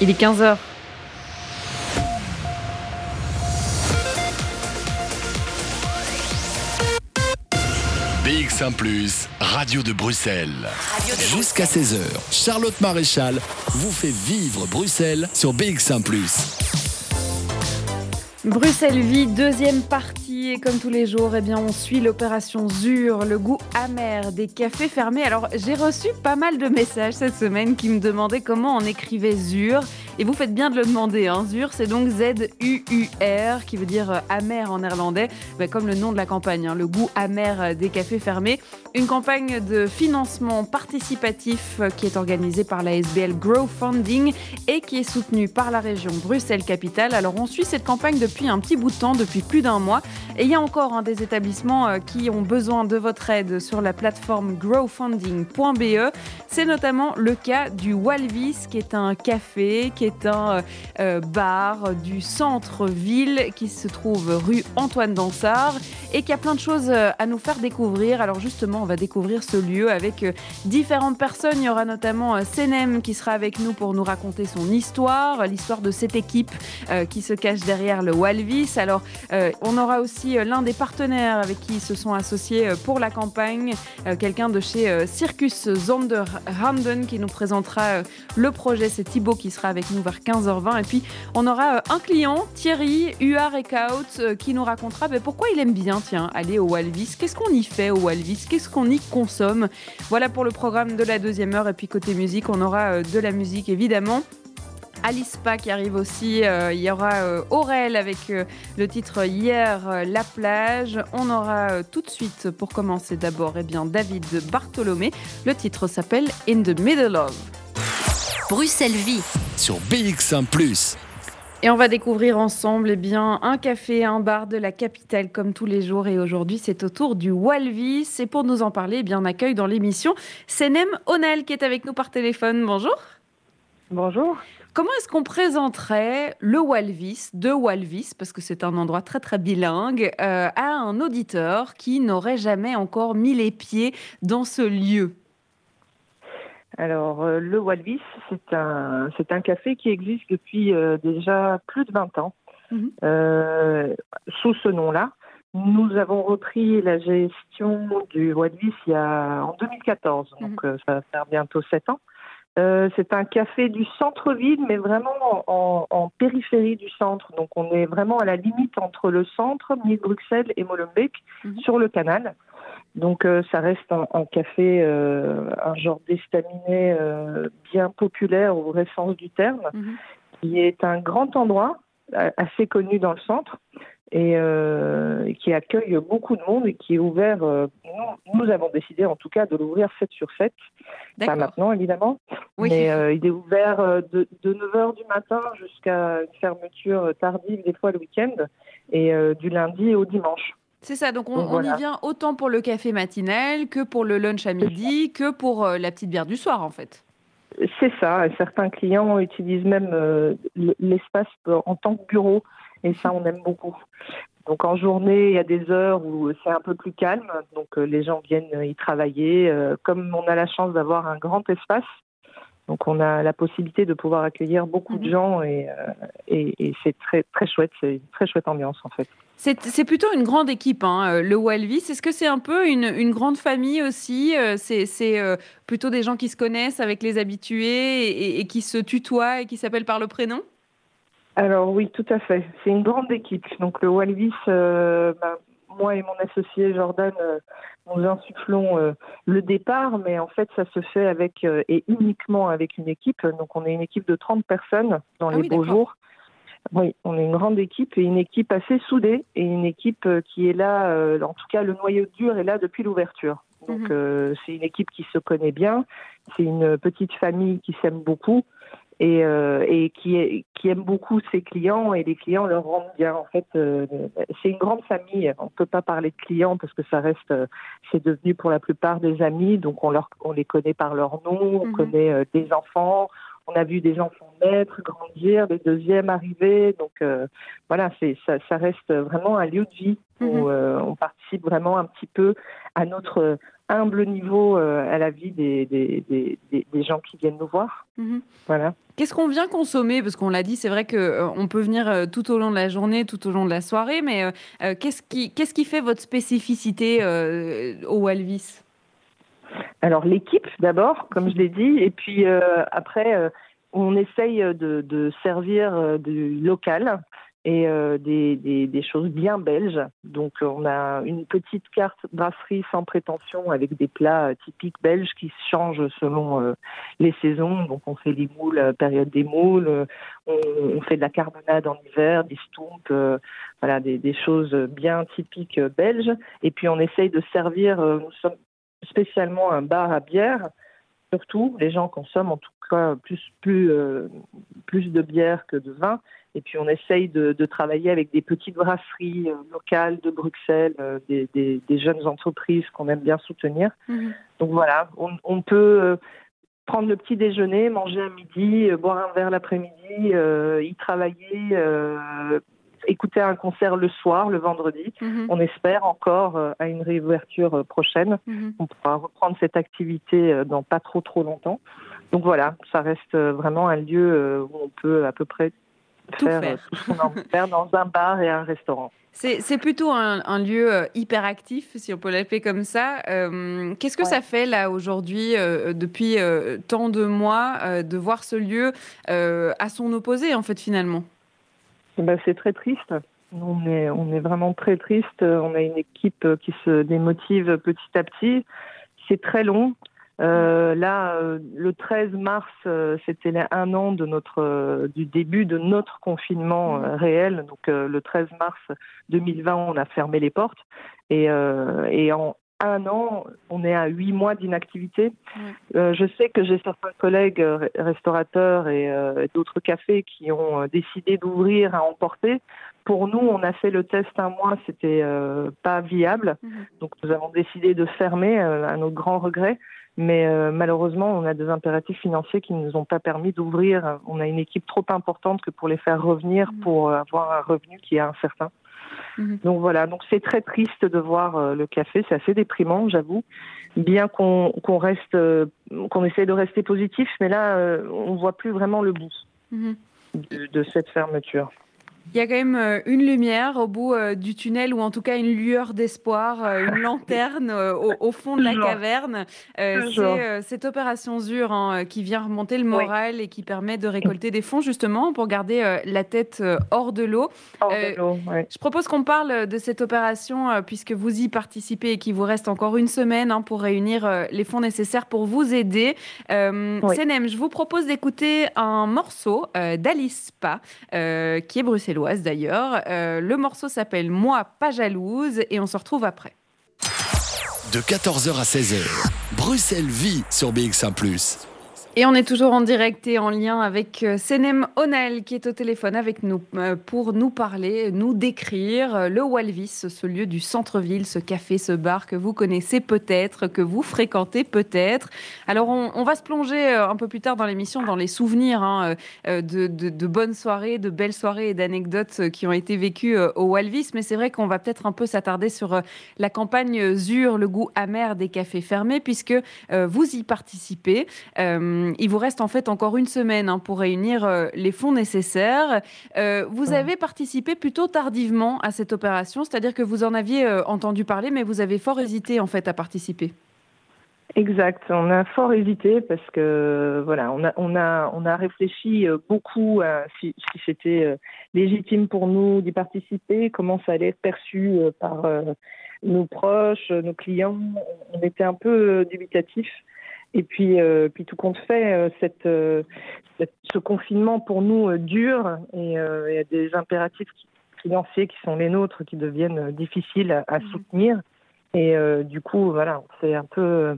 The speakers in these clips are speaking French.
Il est 15h. BX1 ⁇ Radio de Bruxelles. Jusqu'à 16h, Charlotte Maréchal vous fait vivre Bruxelles sur BX1 ⁇ Bruxelles Vie, deuxième partie, et comme tous les jours, eh bien, on suit l'opération ZUR, le goût amer des cafés fermés. Alors, j'ai reçu pas mal de messages cette semaine qui me demandaient comment on écrivait ZUR. Et vous faites bien de le demander. Hein. ZUR, c'est donc Z-U-U-R, qui veut dire euh, amer en néerlandais, bah, comme le nom de la campagne, hein, le goût amer euh, des cafés fermés. Une campagne de financement participatif euh, qui est organisée par la SBL Grow Funding et qui est soutenue par la région Bruxelles-Capitale. Alors, on suit cette campagne depuis un petit bout de temps, depuis plus d'un mois. Et il y a encore hein, des établissements qui ont besoin de votre aide sur la plateforme growfunding.be. C'est notamment le cas du Walvis, qui est un café qui est est un euh, bar du centre-ville qui se trouve rue Antoine Dansard et qui a plein de choses euh, à nous faire découvrir. Alors justement, on va découvrir ce lieu avec euh, différentes personnes. Il y aura notamment Senem qui sera avec nous pour nous raconter son histoire, l'histoire de cette équipe qui se cache derrière le Walvis. Alors on aura aussi l'un des partenaires avec qui ils se sont associés pour la campagne, quelqu'un de chez Circus Zonderhanden qui nous présentera le projet. C'est Thibaut qui sera avec nous vers 15h20. Et puis, on aura euh, un client, Thierry, UR Ecout, euh, qui nous racontera ben, pourquoi il aime bien, tiens, aller au Walvis. Qu'est-ce qu'on y fait au Walvis? Qu'est-ce qu'on y consomme? Voilà pour le programme de la deuxième heure. Et puis, côté musique, on aura euh, de la musique, évidemment. Alice Pa qui arrive aussi. il y aura Aurel avec le titre Hier la plage. On aura tout de suite, pour commencer d'abord, eh bien David Bartholomé. Le titre s'appelle In the Middle of. Bruxelles Vie sur BX1 ⁇ et on va découvrir ensemble eh bien, un café, un bar de la capitale comme tous les jours. Et aujourd'hui, c'est au tour du Walvis. Et pour nous en parler, eh bien, on accueille dans l'émission Senem Onel qui est avec nous par téléphone. Bonjour. Bonjour. Comment est-ce qu'on présenterait le Walvis, de Walvis, parce que c'est un endroit très très bilingue, euh, à un auditeur qui n'aurait jamais encore mis les pieds dans ce lieu? Alors, euh, le Walvis, c'est un, c'est un café qui existe depuis euh, déjà plus de 20 ans, mhm. euh, sous ce nom-là. Nous avons repris la gestion du Walvis il y a, en 2014, mhm. donc ça va faire bientôt 7 ans. c'est un café du centre-ville, mais vraiment en, périphérie du centre. Donc, on est vraiment à la limite entre le centre, Bruxelles et Molenbeek, mhm. sur le canal. Donc euh, ça reste un, café, euh, un genre d'estaminet euh, bien populaire au vrai sens du terme, mhm. qui est un grand endroit assez connu dans le centre et qui accueille beaucoup de monde et qui est ouvert. Nous, avons décidé en tout cas de l'ouvrir 7 sur 7. Pas maintenant évidemment, mais il est ouvert de, de 9h du matin jusqu'à une fermeture tardive des fois le week-end et du lundi au dimanche. C'est ça, donc on, y vient autant pour le café matinal que pour le lunch à midi, que pour euh, la petite bière du soir en fait. C'est ça, certains clients utilisent même euh, l'espace en tant que bureau et ça on aime beaucoup. Donc en journée, il y a des heures où c'est un peu plus calme, donc euh, les gens viennent y travailler. Comme on a la chance d'avoir un grand espace, donc on a la possibilité de pouvoir accueillir beaucoup de mhm. gens et, et, c'est très très chouette, c'est une très chouette ambiance en fait. C'est plutôt une grande équipe, hein, euh, le Walvis. Est-ce que c'est un peu une, grande famille aussi euh, C'est euh, plutôt des gens qui se connaissent avec les habitués et, qui se tutoient et qui s'appellent par le prénom? Alors oui, tout à fait. C'est une grande équipe. Donc le Walvis, bah, moi et mon associé Jordan, nous insufflons le départ, mais en fait ça se fait avec et uniquement avec une équipe. Donc on est une équipe de 30 personnes dans ah les beaux jours. Oui, on est une grande équipe et une équipe assez soudée et une équipe euh, qui est là, euh, en tout cas le noyau dur est là depuis l'ouverture. Donc mhm. euh, c'est une équipe qui se connaît bien, c'est une petite famille qui s'aime beaucoup et, et qui, qui aime beaucoup ses clients et les clients leur rendent bien. En fait, c'est une grande famille. On ne peut pas parler de clients parce que ça reste, c'est devenu pour la plupart des amis. Donc on, leur, on les connaît par leur nom, on mhm. connaît des enfants, on a vu des enfants naître, grandir, les deuxièmes arriver. Donc euh, voilà, c'est ça, ça, reste vraiment un lieu de vie où mhm. euh, on participe vraiment un petit peu à notre humble niveau à la vie des, des, des, gens qui viennent nous voir. Mhm. Voilà. Qu'est-ce qu'on vient consommer? Parce qu'on l'a dit, c'est vrai qu'on peut venir tout au long de la journée, tout au long de la soirée, mais qu'est-ce qui, qu'est-ce qui fait votre spécificité au Walvis? Alors l'équipe d'abord, comme je l'ai dit, et puis après on essaye de, servir du local et des, choses bien belges. Donc on a une petite carte brasserie sans prétention avec des plats typiques belges qui changent selon les saisons. Donc on fait les moules, période des moules, on, fait de la carbonade en hiver, des stompes, voilà des, des, choses bien typiques belges. Et puis on essaye de servir, nous sommes spécialement un bar à bière surtout. Les gens consomment en tout cas plus, plus, euh, plus de bière que de vin. Et puis on essaye de, travailler avec des petites brasseries euh, locales de Bruxelles, euh, des, des, jeunes entreprises qu'on aime bien soutenir. Mhm. Donc voilà, on, peut prendre le petit déjeuner, manger à midi, boire un verre l'après-midi, y travailler, écouter un concert le soir, le vendredi. Mhm. On espère encore euh, à une réouverture prochaine. Mhm. On pourra reprendre cette activité euh, dans pas trop trop longtemps. Donc voilà, ça reste vraiment un lieu où on peut à peu près faire, tout ce qu'on a envie de faire dans un bar et un restaurant. C'est plutôt un, lieu hyper actif, si on peut l'appeler comme ça. Qu'est-ce que ça fait là aujourd'hui, depuis tant de mois, de voir ce lieu à son opposé en fait finalement? Ben, c'est très triste. On est, on est vraiment très triste. On a une équipe qui se démotive petit à petit. C'est très long. Euh, là, euh, le 13 mars, euh, c'était un an de notre, du début de notre confinement réel. Donc, le 13 mars 2020, on a fermé les portes. Et, et en un an, on est à huit mois d'inactivité. Euh, je sais que j'ai certains collègues restaurateurs et d'autres cafés qui ont décidé d'ouvrir à emporter. Pour nous, on a fait le test un mois, c'était pas viable. Mhm. Donc nous avons décidé de fermer à notre grand regret. Mais malheureusement, on a des impératifs financiers qui ne nous ont pas permis d'ouvrir. On a une équipe trop importante que pour les faire revenir, mhm. pour avoir un revenu qui est incertain. Mhm. Donc voilà, donc c'est très triste de voir euh, le café, c'est assez déprimant, j'avoue. Bien qu'on reste, euh, qu'on essaie de rester positif, mais là, euh, on voit plus vraiment le bout de, cette fermeture. Il y a quand même euh, une lumière au bout euh, du tunnel, ou en tout cas une lueur d'espoir, euh, une lanterne au, fond de la caverne. c'est cette opération ZUR hein, qui vient remonter le moral et qui permet de récolter des fonds justement pour garder la tête hors de l'eau. Je propose qu'on parle de cette opération puisque vous y participez et qu'il vous reste encore une semaine hein, pour réunir les fonds nécessaires pour vous aider. Senem, je vous propose d'écouter un morceau d'Alice Pa, qui est bruxellois d'ailleurs. Euh, le morceau s'appelle Moi pas jalouse et on se retrouve après. De 14h à 16h, Bruxelles vit sur BX1 ⁇ et on est toujours en direct et en lien avec euh, Senem Onel qui est au téléphone avec nous euh, pour nous parler, nous décrire euh, le Walvis, ce lieu du centre-ville, ce café, ce bar que vous connaissez peut-être, que vous fréquentez peut-être. Alors on, va se plonger un peu plus tard dans l'émission dans les souvenirs hein, de, bonnes soirées, de belles soirées et d'anecdotes qui ont été vécues au Walvis, mais c'est vrai qu'on va peut-être un peu s'attarder sur la campagne ZUR, le goût amer des cafés fermés, puisque vous y participez. Il vous reste en fait encore une semaine hein, pour réunir euh, les fonds nécessaires. Euh, vous avez participé plutôt tardivement à cette opération, c'est-à-dire que vous en aviez entendu parler, mais vous avez fort hésité en fait à participer. Exact, on a fort hésité parce que voilà, on a on a on a réfléchi beaucoup à si, c'était légitime pour nous d'y participer, comment ça allait être perçu par nos proches, nos clients. On était un peu dubitatif. Et puis, euh, puis tout compte fait, euh, euh, cette, ce confinement pour nous dure et il y a des impératifs financiers qui sont les nôtres qui deviennent difficiles à, mmh. soutenir. Et du coup, voilà, c'est un peu.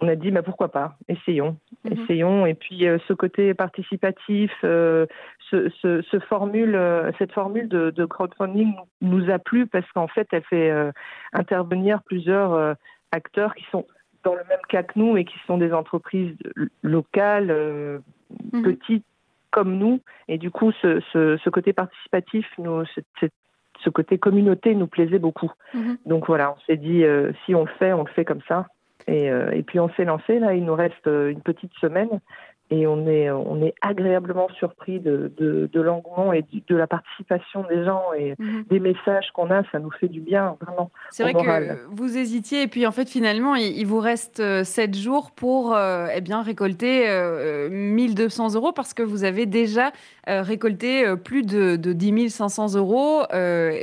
on a dit, bah, pourquoi pas, essayons, mmh. essayons. Et puis, ce côté participatif, ce, ce, ce, formule, cette formule de, de, crowdfunding nous a plu parce qu'en fait, elle fait intervenir plusieurs acteurs qui sont dans le même cas que nous et qui sont des entreprises locales, euh, mhm. petites comme nous. Et du coup, ce, ce, côté participatif, nous, ce côté communauté nous plaisait beaucoup. Mhm. Donc voilà, on s'est dit, euh, si on le fait, on le fait comme ça. Et, et puis on s'est lancé là. Il nous reste une petite semaine et on est, on est agréablement surpris de, de, de l'engouement et de la participation des gens et mhm. des messages qu'on a, ça nous fait du bien, vraiment. C'est vrai que vous hésitiez et puis en fait finalement il, vous reste 7 euh, jours pour euh, eh bien, récolter euh, 1200 euros parce que vous avez déjà euh, récolté plus de, de 10 500 euros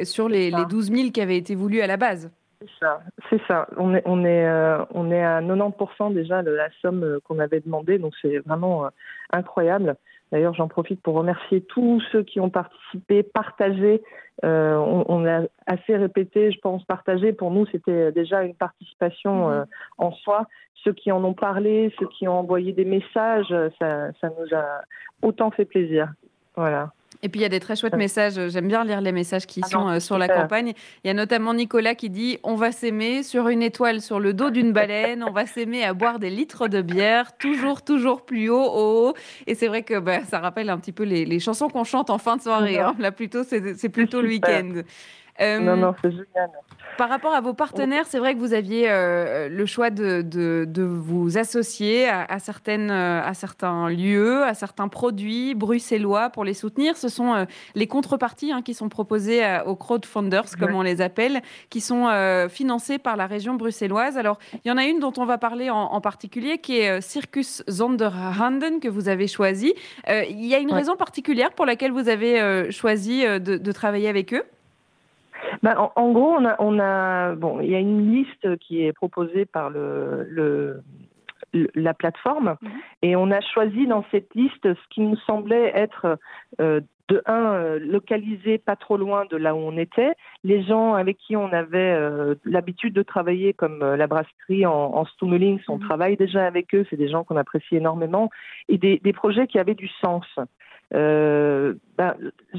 sur les, les 12 000 qui avaient été voulus à la base. C'est ça, c'est ça. On est, on est, euh, on est à 90% déjà de la somme euh, qu'on avait demandée, donc c'est vraiment euh, incroyable. D'ailleurs, j'en profite pour remercier tous ceux qui ont participé, partagé. on, a assez répété, je pense, partagé. Pour nous, c'était déjà une participation mhm. en soi. Ceux qui en ont parlé, ceux qui ont envoyé des messages, ça, ça nous a autant fait plaisir. Voilà. Et puis il y a des très chouettes messages. J'aime bien lire les messages qui ah sont euh, sur la campagne. Il y a notamment Nicolas qui dit On va s'aimer sur une étoile sur le dos d'une baleine. On va s'aimer à boire des litres de bière, toujours, toujours plus haut, haut. Et c'est vrai que bah, ça rappelle un petit peu les, chansons qu'on chante en fin de soirée. Hein. Là, plutôt, c'est plutôt le week-end. Euh, non, non, c'est génial. Par rapport à vos partenaires, c'est vrai que vous aviez euh, le choix de, de, vous associer à, certaines, euh, à certains lieux, à certains produits bruxellois pour les soutenir. Ce sont les contreparties hein, qui sont proposées aux crowdfunders, comme on les appelle, qui sont financées par la région bruxelloise. Alors, il y en a une dont on va parler en, particulier, qui est Circus Zonderhanden, que vous avez choisi. il y a une raison particulière pour laquelle vous avez choisi de travailler avec eux bah, en, gros, on a, on a, bon, il y a une liste qui est proposée par le, le la plateforme mhm. et on a choisi dans cette liste ce qui nous semblait être euh, de un euh, localisé pas trop loin de là où on était, les gens avec qui on avait euh, l'habitude de travailler comme la brasserie en, en Stummelings, on mhm. travaille déjà avec eux, c'est des gens qu'on apprécie énormément et des, des projets qui avaient du sens. Euh, ben,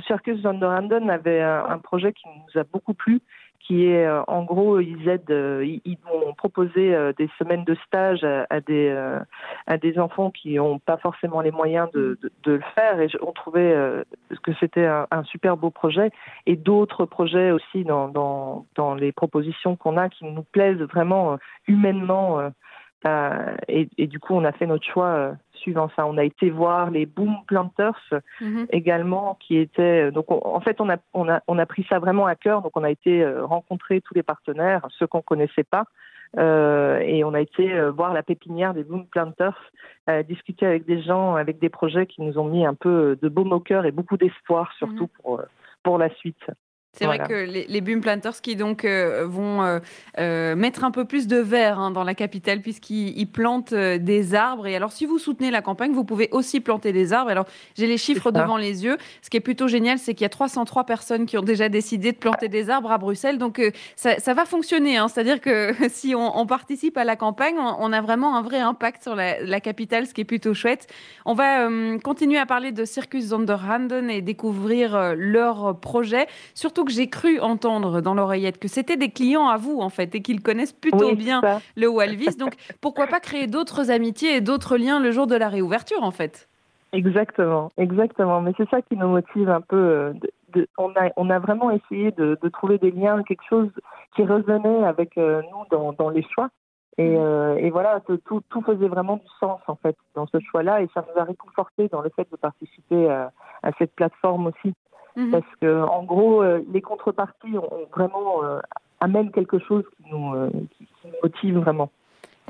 Circus Zonderhanden avait un, projet qui nous a beaucoup plu, qui est euh, en gros ils aident, euh, ils, ont proposé euh, des semaines de stage à, des enfants qui n'ont pas forcément les moyens de, le faire. Et on trouvait que c'était un, super beau projet. Et d'autres projets aussi dans, les propositions qu'on a qui nous plaisent vraiment humainement et, du coup, on a fait notre choix suivant ça. On a été voir les Boom Planters mhm. également, qui étaient. Euh, donc, en fait, on a, on, a, on a pris ça vraiment à cœur. Donc, on a été rencontrer tous les partenaires, ceux qu'on connaissait pas. Euh, et on a été voir la pépinière des Boom Planters, discuter avec des gens, avec des projets qui nous ont mis un peu de baume au cœur et beaucoup d'espoir, surtout mhm. pour, pour la suite. C'est vrai que les, les Boom Planters qui donc euh, vont euh, euh, mettre un peu plus de verre hein, dans la capitale puisqu'ils plantent des arbres. Et alors, si vous soutenez la campagne, vous pouvez aussi planter des arbres. Alors, j'ai les chiffres devant les yeux. Ce qui est plutôt génial, c'est qu'il y a 303 personnes qui ont déjà décidé de planter des arbres à Bruxelles. Donc, ça, ça, va fonctionner. Hein. C'est-à-dire que si on, on, participe à la campagne, on, a vraiment un vrai impact sur la, la, capitale, ce qui est plutôt chouette. On va continuer à parler de Circus Zonderhanden et découvrir leur projet. Surtout que j'ai cru entendre dans l'oreillette que c'était des clients à vous, en fait, et qu'ils connaissent plutôt bien le Walvis. Donc, pourquoi pas créer d'autres amitiés et d'autres liens le jour de la réouverture, en fait? Exactement, exactement. Mais c'est ça qui nous motive un peu. Euh, de, on, a, on a vraiment essayé de, trouver des liens, quelque chose qui résonnait avec euh, nous dans, les choix. Et, mmh. euh, et voilà, tout, tout, faisait vraiment du sens en fait dans ce choix-là, et ça nous a réconforté dans le fait de participer à cette plateforme aussi. Mhm. Parce que, en gros, euh, les contreparties ont vraiment euh, amènent quelque chose qui nous, euh, qui nous motive vraiment.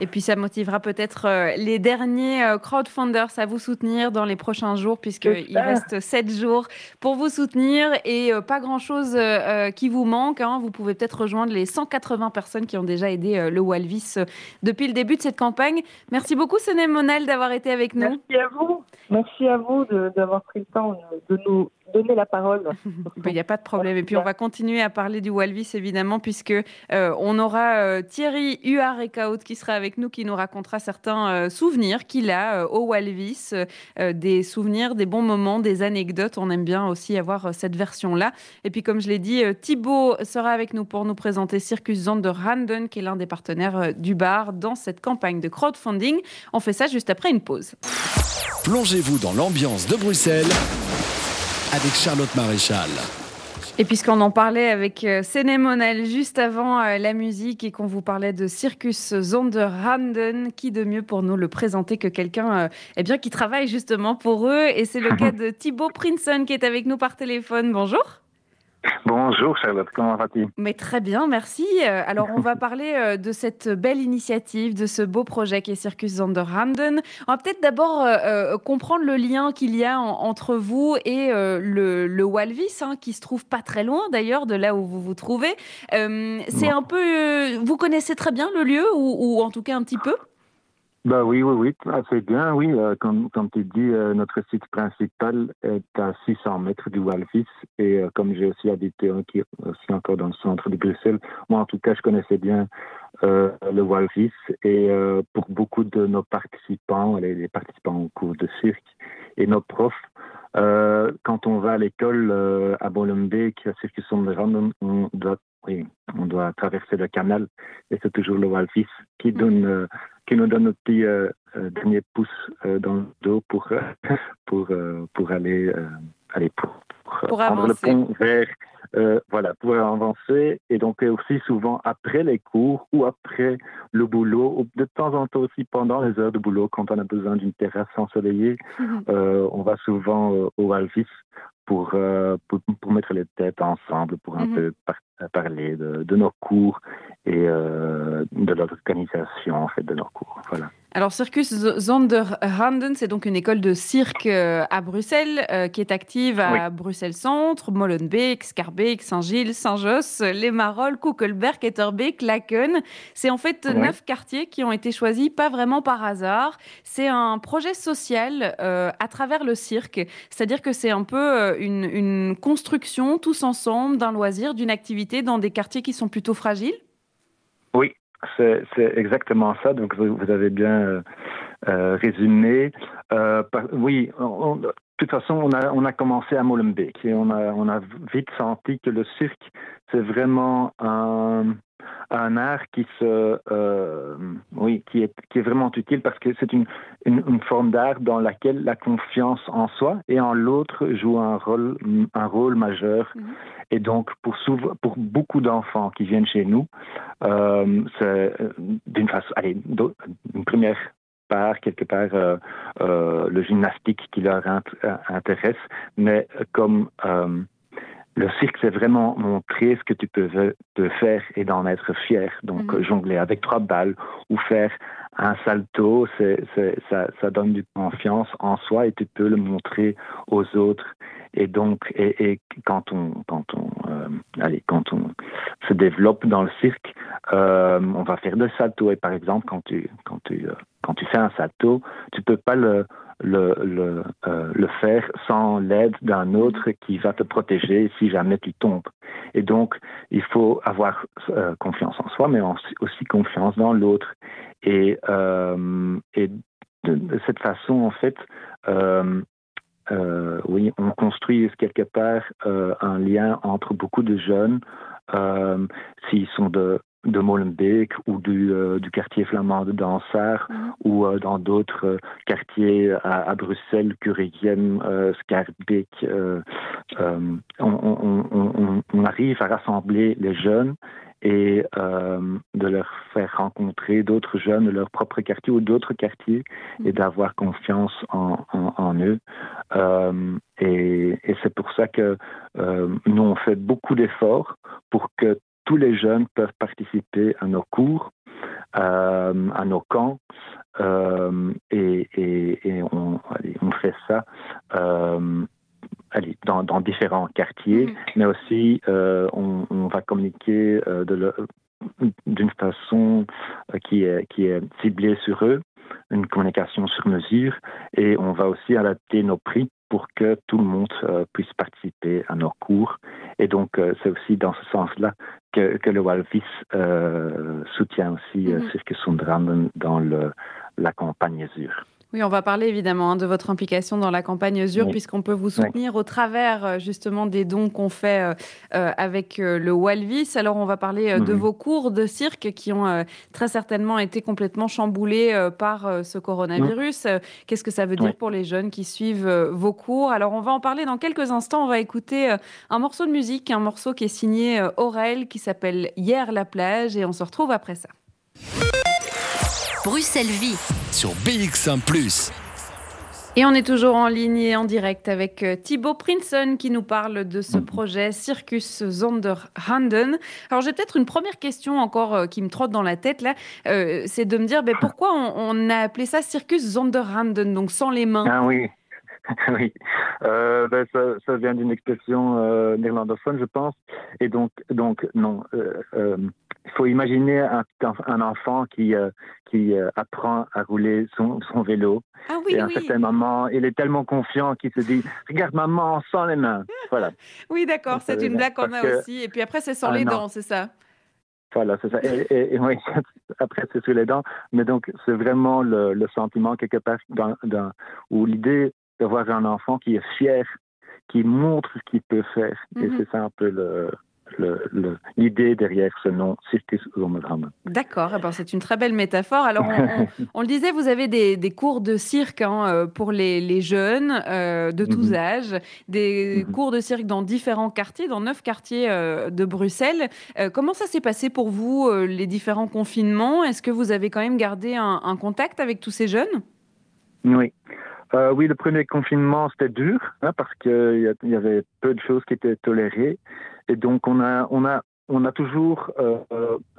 Et puis ça motivera peut-être les derniers crowdfunders à vous soutenir dans les prochains jours, puisqu'il reste 7 jours pour vous soutenir et pas grand-chose qui vous manque. Hein. Vous pouvez peut-être rejoindre les 180 personnes qui ont déjà aidé le Walvis depuis le début de cette campagne. Merci beaucoup, Senem Monal, d'avoir été avec nous. Merci à vous. Merci à vous d'avoir pris le temps de nous donner la parole. Il n'y a pas de problème. Et puis on va continuer à parler du Walvis, évidemment, puisque on aura Thierry Huard-Ecaut qui sera avec nous qui nous racontera certains euh, souvenirs qu'il a euh, au Walvis, euh, des souvenirs, des bons moments, des anecdotes. On aime bien aussi avoir cette version-là. Et puis, comme je l'ai dit, Thibaut sera avec nous pour nous présenter Circus Zanderhanden, qui est l'un des partenaires du bar dans cette campagne de crowdfunding. On fait ça juste après une pause. Plongez-vous dans l'ambiance de Bruxelles avec Charlotte Maréchal. Et puisqu'on en parlait avec euh, Sénémonel juste avant euh, la musique et qu'on vous parlait de Circus Zonderhanden, qui de mieux pour nous le présenter que quelqu'un eh bien, qui travaille justement pour eux Et c'est le cas de Thibaut Prinson qui est avec nous par téléphone. Bonjour. Bonjour Charlotte, comment vas-tu? Mais très bien, merci. Euh, alors on va parler euh, de cette belle initiative, de ce beau projet qui est Circus Zonderhanden. On va peut-être d'abord euh, comprendre le lien qu'il y a entre vous et le, Walvis, hein, qui se trouve pas très loin d'ailleurs de là où vous vous trouvez. c'est un peu, vous connaissez très bien le lieu ou en tout cas un petit peu? Bah oui, oui, oui, assez bien, oui. Euh, comme, comme tu dis, euh, notre site principal est à 600 mètres du Walvis et euh, comme j'ai aussi habité qui aussi encore dans le centre de Bruxelles, moi en tout cas, je connaissais bien le Walvis et pour beaucoup de nos participants, les, les, participants au cours de cirque et nos profs, quand on va à l'école à Molenbeek, à Circus Sonderland, on doit oui, on doit traverser le canal et c'est toujours le Walvis qui mm. donne qui nous donne notre petit euh, euh, dernier pouce euh, dans le dos pour, pour, pour aller, aller pour, prendre le pont vers voilà, pour avancer. Et donc aussi souvent après les cours ou après le boulot, ou de temps en temps aussi pendant les heures de boulot, quand on a besoin d'une terrasse ensoleillée, mhm. on va souvent au Alvis pour, pour, pour, mettre les têtes ensemble, pour un mhm. peu parler de, de, nos cours et de l'organisation en fait, de nos cours. Voilà. Alors, Circus Zonderhanden, c'est donc une école de cirque euh, à Bruxelles euh, qui est active à Bruxelles Centre, Molenbeek, Scarbeek, Saint-Gilles, Saint-Josse, Les Marolles, Kuckelberg, Etterbeek, Laken. C'est en fait neuf quartiers qui ont été choisis pas vraiment par hasard. C'est un projet social euh, à travers le cirque, c'est-à-dire que c'est un peu une, une construction tous ensemble d'un loisir, d'une activité dans des quartiers qui sont plutôt fragiles. C'est exactement ça. Donc, vous, avez bien euh, euh, résumé. Euh, oui, de toute façon, on a, on a commencé à Molenbeek et on a, on a vite senti que le cirque, c'est vraiment un, un art qui se, euh, oui, qui est, qui est vraiment utile parce que c'est une, une, forme d'art dans laquelle la confiance en soi et en l'autre joue un rôle, un rôle majeur. Mhm. Et donc, pour, pour beaucoup d'enfants qui viennent chez nous, euh, c'est euh, d'une façon, allez, une première part, quelque part, le gymnastique qui leur intéresse, mais comme le cirque, c'est vraiment montrer ce que tu peux te faire et d'en être fier. Donc, mhm. jongler avec trois balles ou faire un salto, c'est, ça, ça, donne du confiance en soi et tu peux le montrer aux autres. Et donc, et, et quand on, quand on, euh, allez, quand on se développe dans le cirque, euh, on va faire des saltos. Et par exemple, quand tu, quand tu, euh, quand tu fais un salto, tu peux pas le le, le, euh, faire sans l'aide d'un autre qui va te protéger si jamais tu tombes. Et donc, il faut avoir euh, confiance en soi, mais aussi confiance dans l'autre. Euh, et de, cette façon, en fait, oui, on construit quelque part un lien entre beaucoup de jeunes, s'ils sont de de Molenbeek ou du, euh, du quartier flamand de Dansard mhm. ou euh, dans d'autres euh, quartiers à, à, Bruxelles, Curigem, Scarbeek. On, on, on, on, arrive à rassembler les jeunes et de leur faire rencontrer d'autres jeunes de leur propre quartier ou d'autres quartiers et mhm. d'avoir confiance en, en, en eux. et, et c'est pour ça que nous, on fait beaucoup d'efforts pour que tous les jeunes peuvent participer à nos cours, euh, à nos camps, euh, et, on, fait ça euh, dans, différents quartiers, mm-hmm. mais aussi on, va communiquer d'une façon qui est, qui est ciblée sur eux, une communication sur mesure, et on va aussi adapter nos prix pour que tout le monde puisse participer à nos cours. Et donc, c'est aussi dans ce sens-là que, le Walvis euh, soutient aussi mm -hmm. Sundranden dans le, la campagne Azur. Oui, on va parler évidemment hein, de votre implication dans la campagne ZUR, puisqu'on peut vous soutenir au travers euh, justement des dons qu'on fait euh, euh, avec le Walvis. Alors, on va parler de vos cours de cirque qui ont très certainement été complètement chamboulés par ce coronavirus. Qu'est-ce que ça veut dire pour les jeunes qui suivent vos cours? Alors, on va en parler dans quelques instants. On va écouter un morceau de musique, un morceau qui est signé Aurel, qui s'appelle Hier la plage, et on se retrouve après ça. Bruxelles Vie. Sur BX1 ⁇ et on est toujours en ligne et en direct avec euh, Thibaut Prinson qui nous parle de ce projet Circus Zonderhanden. Alors j'ai peut-être une première question encore euh, qui me trotte dans la tête là, euh, c'est de me dire ben, pourquoi on, a appelé ça Circus Zonderhanden, donc sans les mains? Ah oui, oui, ben, ça, vient d'une expression néerlandophone, je pense. Et donc, donc non, il faut imaginer un, un enfant qui, euh, qui euh, apprend à rouler son, son vélo. Ah oui, et à un certain moment, il est tellement confiant qu'il se dit Regarde maman, sans les mains. Voilà. oui, d'accord, c'est une blague qu'on a aussi. Et puis après, c'est sans ah les dents, c'est ça? Voilà, c'est ça. Et, oui, après, c'est sur les dents. Mais donc, c'est vraiment le, le, sentiment, quelque part, dans, dans, où l'idée d'avoir un enfant qui est fier, qui montre ce qu'il peut faire. Et mhm. c'est ça un peu le, l'idée derrière ce nom, Circus Zomerhammer. D'accord, eh ben, c'est une très belle métaphore. Alors, on, le disait, vous avez des, cours de cirque hein, euh, pour les, jeunes euh, de tous mhm. âges, des mhm. cours de cirque dans différents quartiers, dans neuf quartiers euh, de Bruxelles. comment ça s'est passé pour vous, les différents confinements? Est-ce que vous avez quand même gardé un, contact avec tous ces jeunes? Oui. Oui, le premier confinement, c'était dur hein, parce qu'il y, avait peu de choses qui étaient tolérées. Et donc, on a, on a, on a toujours, euh,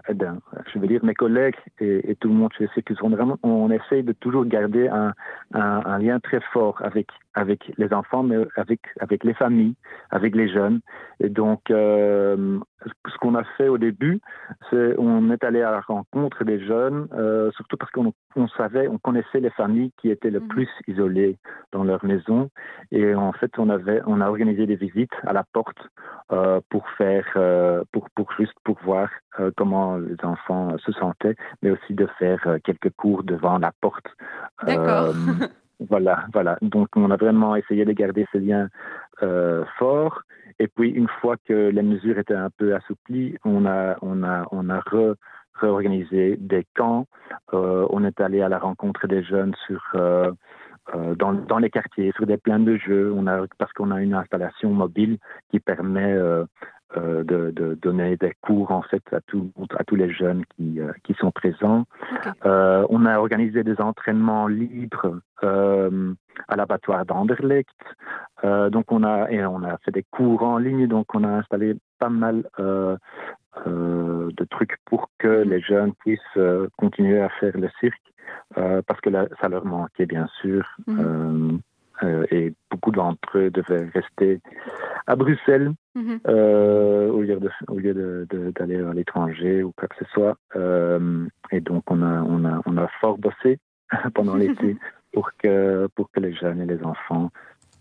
je veux dire, mes collègues et, et tout le monde chez Circus vraiment, on essaye de toujours garder un, un, un, lien très fort avec, avec les enfants, mais avec, avec les familles, avec les jeunes. Et donc, euh, ce qu'on a fait au début, c'est on est allé à la rencontre des jeunes, euh, surtout parce qu'on on savait, on connaissait les familles qui étaient le mmh. plus isolées dans leur maison. Et en fait, on avait, on a organisé des visites à la porte euh, pour faire, euh, pour, pour juste pour voir euh, comment les enfants se sentaient, mais aussi de faire euh, quelques cours devant la porte. D'accord. voilà, voilà. Donc, on a vraiment essayé de garder ce lien fort. Et puis, une fois que les mesures étaient un peu assouplies, on a, on a, on a réorganisé des camps. on est allé à la rencontre des jeunes sur euh, dans, dans, les quartiers, sur des plans de jeux, on a, parce qu'on a une installation mobile qui permet euh, de, de, donner des cours en fait à, tout, à tous les jeunes qui, euh, qui sont présents. Euh, on a organisé des entraînements libres à l'abattoir d'Anderlecht. donc on a et on a fait des cours en ligne. Donc on a installé pas mal de trucs pour que mhm. les jeunes puissent continuer à faire le cirque. Parce que ça leur manquait bien sûr. Mhm. Et beaucoup d'entre eux devaient rester à Bruxelles mhm. au lieu d'aller à l'étranger ou quoi que ce soit. et donc on a, on a, on a fort bossé pendant l'été pour que, pour que les jeunes et les enfants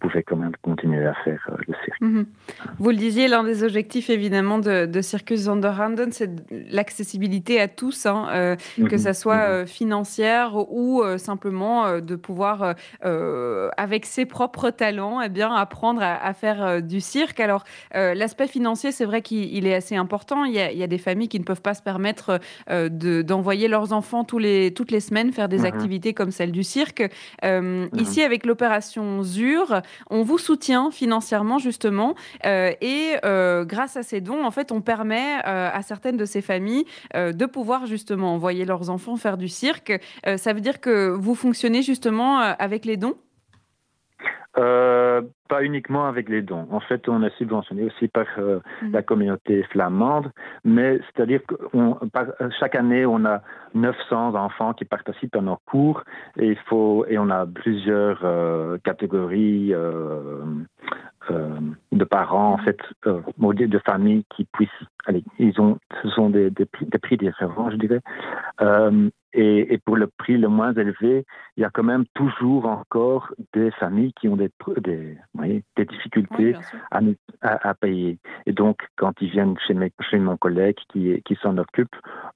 pouvait quand même continuer à faire euh, le cirque. Mhm. Vous le disiez, l'un des objectifs évidemment de, de Circus Zonderhanden, c'est l'accessibilité à tous, hein, euh, que ça mhm. soit mhm. euh, financière ou simplement de pouvoir, avec ses propres talents, eh bien, apprendre à, faire du cirque. Alors, l'aspect financier, c'est vrai qu'il est assez important. Il y, a, des familles qui ne peuvent pas se permettre d'envoyer leurs enfants tous les, toutes les semaines faire des activités comme celle du cirque. Ici, avec l'opération ZUR, on vous soutient financièrement justement euh, et euh, grâce à ces dons, en fait, on permet euh, à certaines de ces familles de pouvoir justement envoyer leurs enfants faire du cirque. ça veut dire que vous fonctionnez justement avec les dons? Pas uniquement avec les dons. En fait, on est subventionné aussi par mhm. la communauté flamande, mais c'est-à-dire que chaque année, on a 900 enfants qui participent à nos cours et il faut et on a plusieurs catégories euh, de parents, en fait, euh, de familles qui puissent, allez, ils ont, ce sont des, des, des prix différents, je dirais. Et, et, pour le prix le moins élevé, il y a quand même toujours encore des familles qui ont des, des, des difficultés à, à, payer. Et donc, quand ils viennent chez, mes, chez mon collègue qui, qui s'en occupe,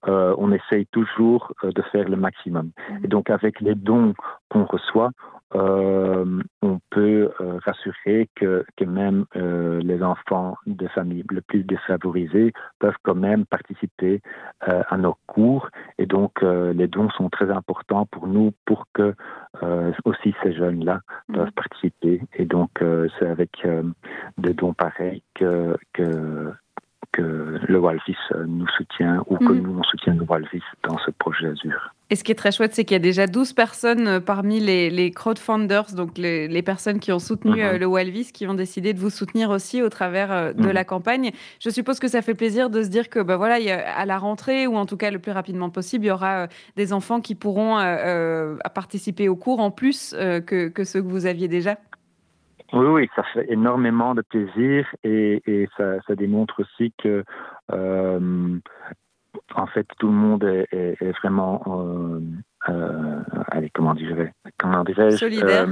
euh, on essaye toujours euh, de faire le maximum. Mmh. Et donc, avec les dons qu'on reçoit, on peut euh, rassurer que, que même euh, les enfants des familles les plus défavorisées peuvent quand même participer euh, à nos cours. Et donc, euh, les dons sont très importants pour nous pour que euh, aussi ces jeunes-là peuvent mmh. participer. Et donc, c'est avec des dons pareils que, que, que le Walvis nous soutient ou que mmh. nous, on soutient le Walvis dans ce projet Azur. Et ce qui est très chouette, c'est qu'il y a déjà 12 personnes euh, parmi les, les crowdfunders, donc les, les, personnes qui ont soutenu mm -hmm. le Walvis, qui ont décidé de vous soutenir aussi au travers euh, de -hmm. la campagne. Je suppose que ça fait plaisir de se dire que bah, voilà, à la rentrée, ou en tout cas le plus rapidement possible, il y aura euh, des enfants qui pourront euh, participer au cours en plus euh, que, que ceux que vous aviez déjà. Oui, oui, ça fait énormément de plaisir et, et ça, ça, démontre aussi que euh, en fait, tout le monde est, est, est vraiment, euh, euh, allez, comment dirais comment dirais Solidaire.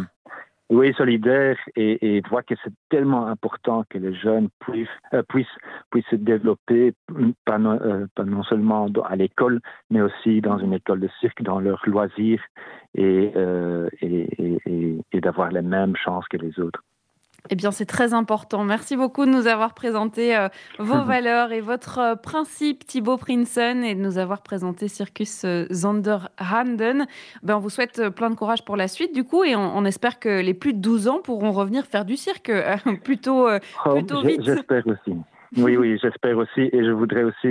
Oui, solidaire et, et voit que c'est tellement important que les jeunes puissent, euh, puissent, puissent se développer, pas, non, euh, pas non seulement à l'école, mais aussi dans une école de cirque, dans leurs loisirs et, euh, et, et, et d'avoir les mêmes chances que les autres. Eh bien, c'est très important. Merci beaucoup de nous avoir présenté euh, vos valeurs et votre euh, principe, Thibaut Prinsen, et de nous avoir présenté Circus euh, Zonderhanden. Ben, on vous souhaite euh, plein de courage pour la suite, du coup, et on, on, espère que les plus de 12 ans pourront revenir faire du cirque plutôt, oh, vite. J'espère aussi. Oui, oui, j'espère aussi. Et je voudrais aussi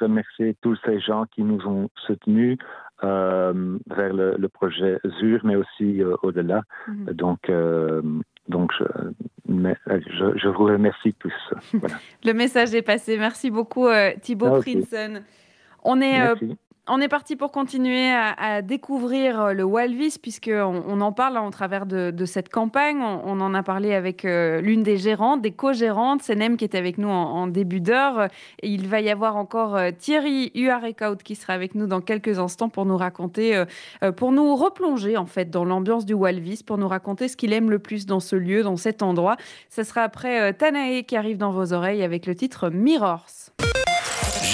remercier tous ces gens qui nous ont soutenus vers le, le, projet ZUR, mais aussi au-delà. Mm -hmm. Donc, donc, je, je, je, vous remercie tous. Voilà. Le message est passé. Merci beaucoup, euh, Thibaut ah, okay. Prinsen. On est euh, on est parti pour continuer à, découvrir euh, le Walvis, puisqu'on on en parle hein, au travers de, cette campagne. On, en a parlé avec euh, l'une des gérantes, des co-gérantes, c'est Nem qui était avec nous en, en début d'heure. Il va y avoir encore euh, Thierry Huarekaut qui sera avec nous dans quelques instants pour nous raconter, pour nous replonger en fait dans l'ambiance du Walvis, pour nous raconter ce qu'il aime le plus dans ce lieu, dans cet endroit. Ce sera après Tanae qui arrive dans vos oreilles avec le titre Mirrors.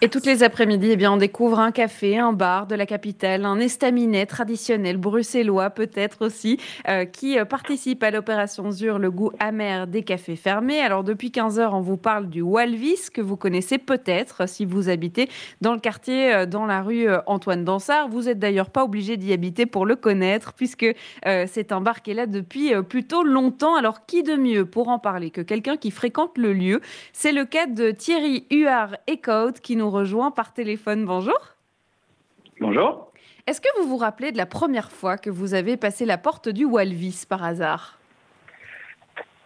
et toutes les après-midi, eh bien, on découvre un café, un bar de la capitale, un estaminet traditionnel bruxellois peut-être aussi, euh, qui euh, participe à l'opération ZUR, le goût amer des cafés fermés. Alors depuis 15 heures, on vous parle du Walvis, que vous connaissez peut-être si vous habitez dans le quartier, euh, dans la rue Antoine Dansard. Vous n'êtes d'ailleurs pas obligé d'y habiter pour le connaître, puisque c'est un bar qui est là depuis plutôt longtemps. Alors qui de mieux pour en parler que quelqu'un qui fréquente le lieu? C'est le cas de Thierry Huard Ecout qui nous rejoint par téléphone. Bonjour. Bonjour. Est-ce que vous vous rappelez de la première fois que vous avez passé la porte du Walvis par hasard?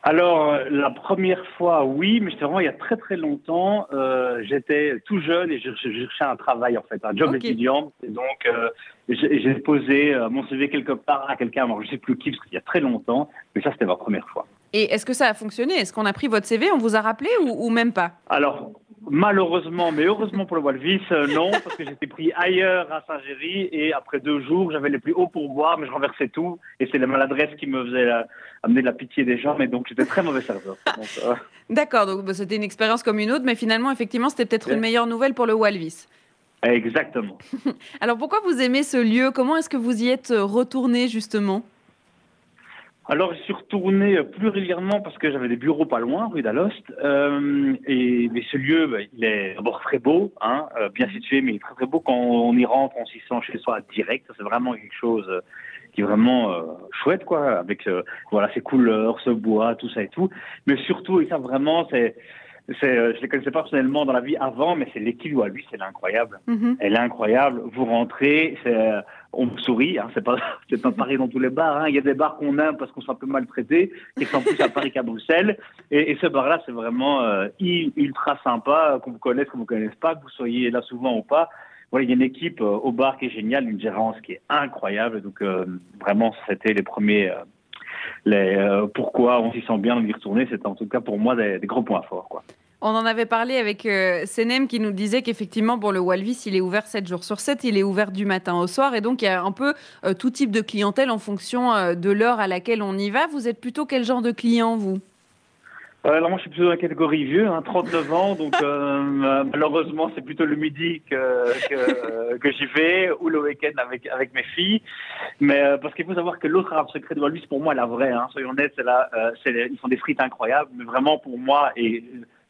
Alors, la première fois, oui, mais c'était vraiment il y a très très longtemps. Euh, J'étais tout jeune et je, je, cherchais un travail, en fait, un job okay. étudiant. Et donc, euh, j'ai posé euh, mon CV quelque part à quelqu'un, alors je ne sais plus qui, parce qu'il y a très longtemps, mais ça, c'était ma première fois. Et est-ce que ça a fonctionné? Est-ce qu'on a pris votre CV On vous a rappelé ou, ou même pas? Alors, Malheureusement, mais heureusement pour le Walvis, euh, non, parce que j'étais pris ailleurs à Saint-Géry et après deux jours, j'avais les plus hauts pourboires, mais je renversais tout et c'est la maladresse qui me faisait la, amener de la pitié des gens, mais donc j'étais très mauvais serveur. Euh... D'accord, donc bah, c'était une expérience comme une autre, mais finalement, effectivement, c'était peut-être ouais. une meilleure nouvelle pour le Walvis. Exactement. Alors pourquoi vous aimez ce lieu? Comment est-ce que vous y êtes retourné justement? Alors, je suis retourné plus régulièrement parce que j'avais des bureaux pas loin, rue d'Alost. Euh, et mais ce lieu, bah, il est d'abord très beau, hein, euh, bien situé, mais il est très très beau. Quand on y rentre, on s'y sent chez soi direct. C'est vraiment quelque chose qui est vraiment euh, chouette, quoi, avec euh, voilà ces couleurs, ce bois, tout ça et tout. Mais surtout, et ça vraiment, c'est euh, je les connaissais pas personnellement dans la vie avant, mais c'est l'équipe à lui, c'est incroyable. Mm -hmm. Elle est incroyable. Vous rentrez, c'est, euh, on vous sourit, hein, c'est pas, c'est pas pareil dans tous les bars. Hein. Il y a des bars qu'on aime parce qu'on sont un peu maltraités, qui sont plus à Paris qu'à Bruxelles. Et, et ce bar-là, c'est vraiment euh, ultra sympa, qu'on vous connaisse, qu'on vous connaisse pas, que vous soyez là souvent ou pas. voilà, il y a une équipe au bar qui est géniale, une gérance qui est incroyable. Donc vraiment, c'était les premiers. Les, pourquoi on s'y sent bien d'y retourner, c'est en tout cas pour moi des, gros points forts. On en avait parlé avec euh, Senem qui nous disait qu'effectivement, bon, le Walvis, il est ouvert 7 jours sur 7, il est ouvert du matin au soir. Et donc, il y a un peu euh, tout type de clientèle en fonction euh, de l'heure à laquelle on y va. Vous êtes plutôt quel genre de client, vous? Alors moi je suis plutôt dans la catégorie vieux, hein, 39 ans, donc malheureusement c'est plutôt le midi que, que, j'y vais ou le week-end avec, avec mes filles. Mais parce qu'il faut savoir que l'autre arabe secret de Walvis pour moi la vraie, hein, soyons honnêtes, c'est là, ils font des frites incroyables, mais vraiment pour moi et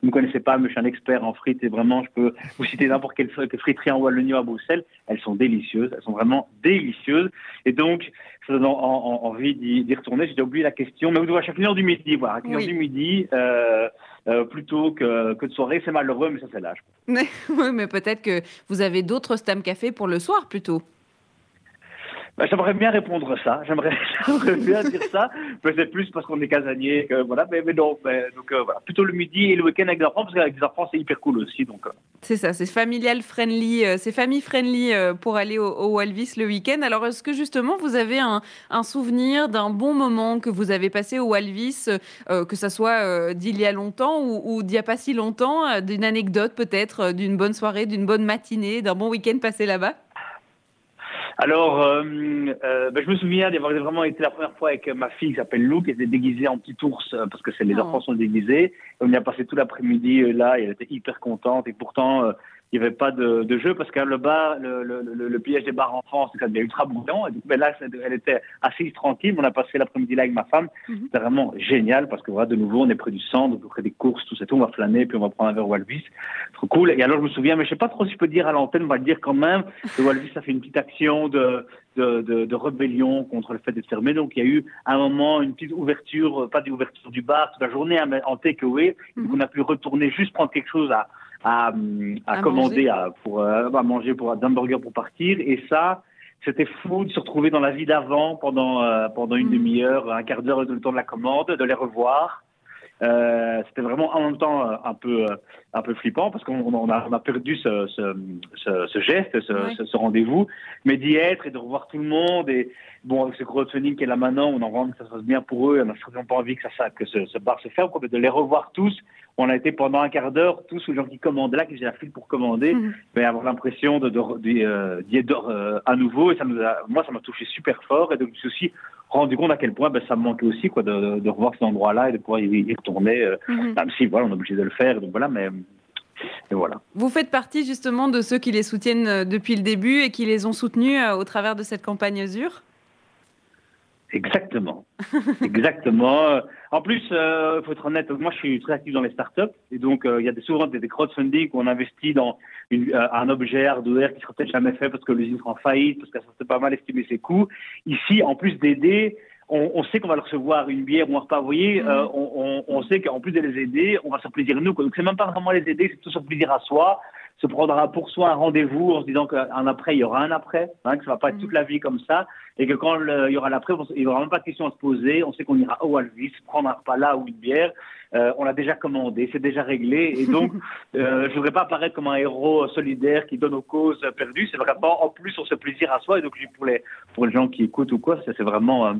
vous ne connaissez pas, mais je suis un expert en frites et vraiment, je peux vous citer n'importe quelle friterie en Wallonie ou à Bruxelles. Elles sont délicieuses, elles sont vraiment délicieuses. Et donc, ça donne envie d'y retourner. J'ai oublié la question, mais vous devez à chaque heure du midi, voilà, à chaque heure du midi, euh, euh, plutôt que, que, de soirée. C'est malheureux, mais ça, c'est l'âge. oui, mais peut-être que vous avez d'autres Stam Café pour le soir plutôt. Bah, j'aimerais bien répondre ça. J'aimerais, bien dire ça. Mais c'est plus parce qu'on est casanier. voilà. Mais, non. donc euh. Plutôt le midi et le week-end avec des enfants parce qu'avec des enfants c'est hyper cool aussi. Donc. Euh. C'est ça. C'est familial friendly. Euh, c'est famille friendly pour aller au, Walvis le week-end. Alors est-ce que justement vous avez un, souvenir d'un bon moment que vous avez passé au Walvis, que ça soit d'il y a longtemps ou d'il n'y a pas si longtemps, d'une anecdote peut-être, d'une bonne soirée, d'une bonne matinée, d'un bon week-end passé là-bas? Alors, euh, euh, ben, je me souviens d'avoir vraiment été la première fois avec ma fille qui s'appelle Lou, qui était déguisée en petit ours, euh, parce que c'est les oh. enfants sont déguisés. on y a passé tout l'après-midi là, et elle était hyper contente. Et pourtant, il n'y avait pas de, de, jeu parce que le bar, le, le, le, piège des bars enfants, c'est quand même ultra bouillant. Et ben là, elle était assise tranquille. On a passé l'après-midi là avec ma femme. Mhm. C'était vraiment génial parce que voilà, de nouveau, on est près du centre, on fait des courses, tout ça, tout. On va flâner, puis on va prendre un verre Walvis. Trop cool. Et alors, je me souviens, mais je sais pas trop si je peux dire à l'antenne, on va le dire quand même, que Walvis, ça fait une petite action de, de, de, de, rébellion contre le fait d'être fermé. Donc, il y a eu à un moment une petite ouverture, pas d'ouverture du bar toute la journée en takeaway. Mm On a pu retourner juste prendre quelque chose à, à, à, commander à, pour euh, à manger pour un hamburger pour partir. Et ça, c'était fou de se retrouver dans la vie d'avant pendant euh, pendant une mm. demi-heure, un quart d'heure le temps de la commande, de les revoir. Euh, c'était vraiment en même temps euh, un peu un peu flippant parce qu'on on a, on a, perdu ce, ce, ce, ce geste, ce, ce rendez-vous, mais d'y être et de revoir tout le monde et bon avec ce crowdfunding qui est là maintenant, on en rend que ça se passe bien pour eux, on n'a certainement pas envie que ça que ce, bar se ferme, mais de les revoir tous on a été pendant un quart d'heure tous les gens qui commandent là, qui j'ai la file pour commander, mhm. mais avoir l'impression de, d'y euh, être euh, à nouveau. Et ça nous a, moi, ça m'a touché super fort. Et donc, je me suis aussi rendu compte à quel point ben, ça me manquait aussi quoi, de, revoir cet endroit-là et de pouvoir y, retourner. Euh, mhm. Même si, voilà, on est obligé de le faire. Donc voilà, mais. Et voilà. Vous faites partie justement de ceux qui les soutiennent depuis le début et qui les ont soutenus au travers de cette campagne Azur? Exactement. Exactement. En plus, il euh, faut être honnête, moi je suis très actif dans les startups et donc euh, il y a des, souvent des, crowdfunding où on investit dans une, euh, un objet hardware qui sera peut-être jamais fait parce que l'usine sera en faillite, parce qu'elle sera pas mal estimé ses coûts. Ici, en plus d'aider, on, on, sait qu'on va leur recevoir une bière ou un repas. Vous voyez, mmh. on, on, on, sait qu'en plus de les aider, on va se plaisir nous. Quoi. Donc c'est même pas vraiment les aider, c'est tout se plaisir à soi se prendra pour soi un rendez-vous en se disant qu'un après, il y aura un après, hein, que ça va pas être toute la vie comme ça, et que quand il y aura l'après, il n'y aura même pas de question à se poser, on sait qu'on ira au Alvis, prendre un repas là ou une bière, euh, on l'a déjà commandé, c'est déjà réglé, et donc euh, je voudrais pas apparaître comme un héros solidaire qui donne aux causes perdues, c'est vraiment en plus on se plaisir à soi, et donc pour les, pour les gens qui écoutent ou quoi, c'est vraiment, euh,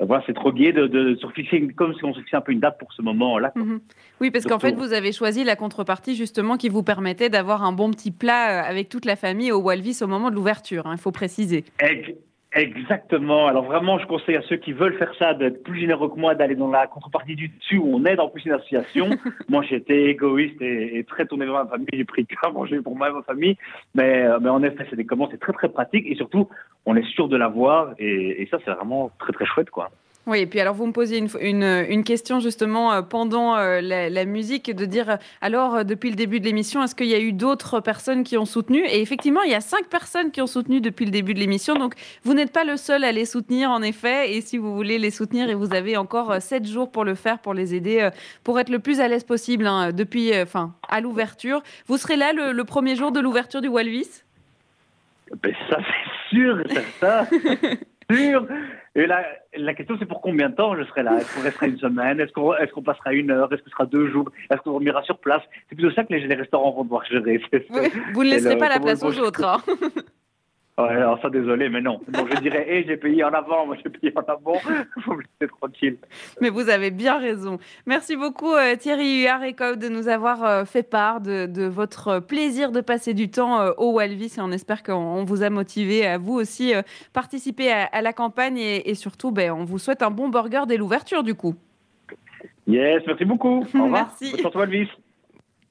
voilà, c'est trop gai de, de, se fixer, comme si on se fixait un peu une date pour ce moment-là. Mhm. Oui, parce qu'en fait, vous avez choisi la contrepartie justement qui vous permettait d'avoir un bon petit plat avec toute la famille au Walvis au moment de l'ouverture, hein, il faut préciser. Exactement. Alors vraiment, je conseille à ceux qui veulent faire ça d'être plus généreux que moi, d'aller dans la contrepartie du dessus où on aide en plus une association. moi, j'étais égoïste et, très tourné vers ma famille. J'ai pris qu'à manger pour moi et ma famille. Mais, euh, mais en effet, c'est des commandes, c'est très très pratique et surtout, on est sûr de l'avoir et, et ça, c'est vraiment très très chouette, quoi. Oui, et puis alors vous me posiez une, une, question justement euh, pendant euh, la, musique de dire euh, alors depuis le début de l'émission, est-ce qu'il y a eu d'autres personnes qui ont soutenu? Et effectivement, il y a cinq personnes qui ont soutenu depuis le début de l'émission, donc vous n'êtes pas le seul à les soutenir en effet. Et si vous voulez les soutenir, et vous avez encore sept jours pour le faire, pour les aider, pour être le plus à l'aise possible hein, depuis, enfin à l'ouverture. Vous serez là le, premier jour de l'ouverture du Walvis? Ben, Ça c'est sûr, c'est ça. sûr. Et là, la question, c'est pour combien de temps je serai là? Est-ce qu'on restera une semaine? Est-ce qu'on est qu'on passera une heure? Est-ce que ce sera deux jours? Est-ce qu'on dormira sur place? C'est plutôt ça que les, restaurants vont devoir gérer. vous ne laisserez pas la place aux autres. Hein. Ouais, alors ça, désolé, mais non. Donc je dirais, hé, j'ai payé en avant, moi j'ai payé en avant, vous me laissez tranquille. Mais vous avez bien raison. Merci beaucoup euh, Thierry Huard de nous avoir euh, fait part de, de, votre plaisir de passer du temps euh, au Walvis et on espère qu'on vous a motivé à vous aussi participer à, la campagne et, surtout, ben, on vous souhaite un bon burger dès l'ouverture du coup. Yes, merci beaucoup. Au revoir. Merci. Bonne Walvis.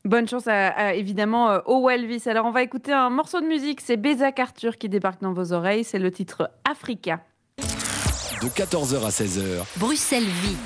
Bonne chance à, évidemment euh, au Elvis. Alors on va écouter un morceau de musique, c'est Bézac Arthur qui débarque dans vos oreilles, c'est le titre Africa. De 14h à 16h. Bruxelles vit.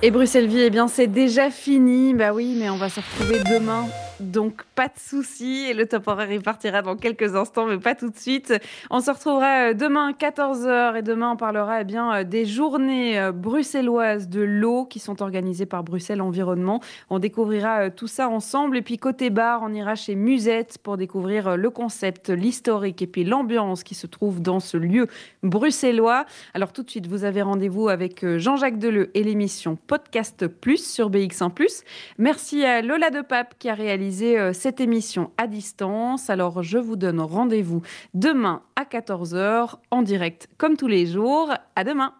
Et Bruxelles vit, eh bien c'est déjà fini. Bah oui, mais on va se retrouver demain donc pas de souci. Le top horaire, il partira dans quelques instants, mais pas tout de suite. On se retrouvera euh, demain 14h et demain on parlera eh bien, euh, des journées euh, bruxelloises de l'eau qui sont organisées par Bruxelles Environnement. On découvrira tout ça ensemble. Et puis côté bar, on ira chez Musette pour découvrir le concept, l'historique et puis l'ambiance qui se trouve dans ce lieu bruxellois. Alors tout de suite, vous avez rendez-vous avec Jean-Jacques Deleu et l'émission Podcast Plus sur BX1 Merci à Lola de Pape qui a réalisé euh, cette émission à distance. Alors je vous donne rendez-vous demain à 14h en direct comme tous les jours. À demain.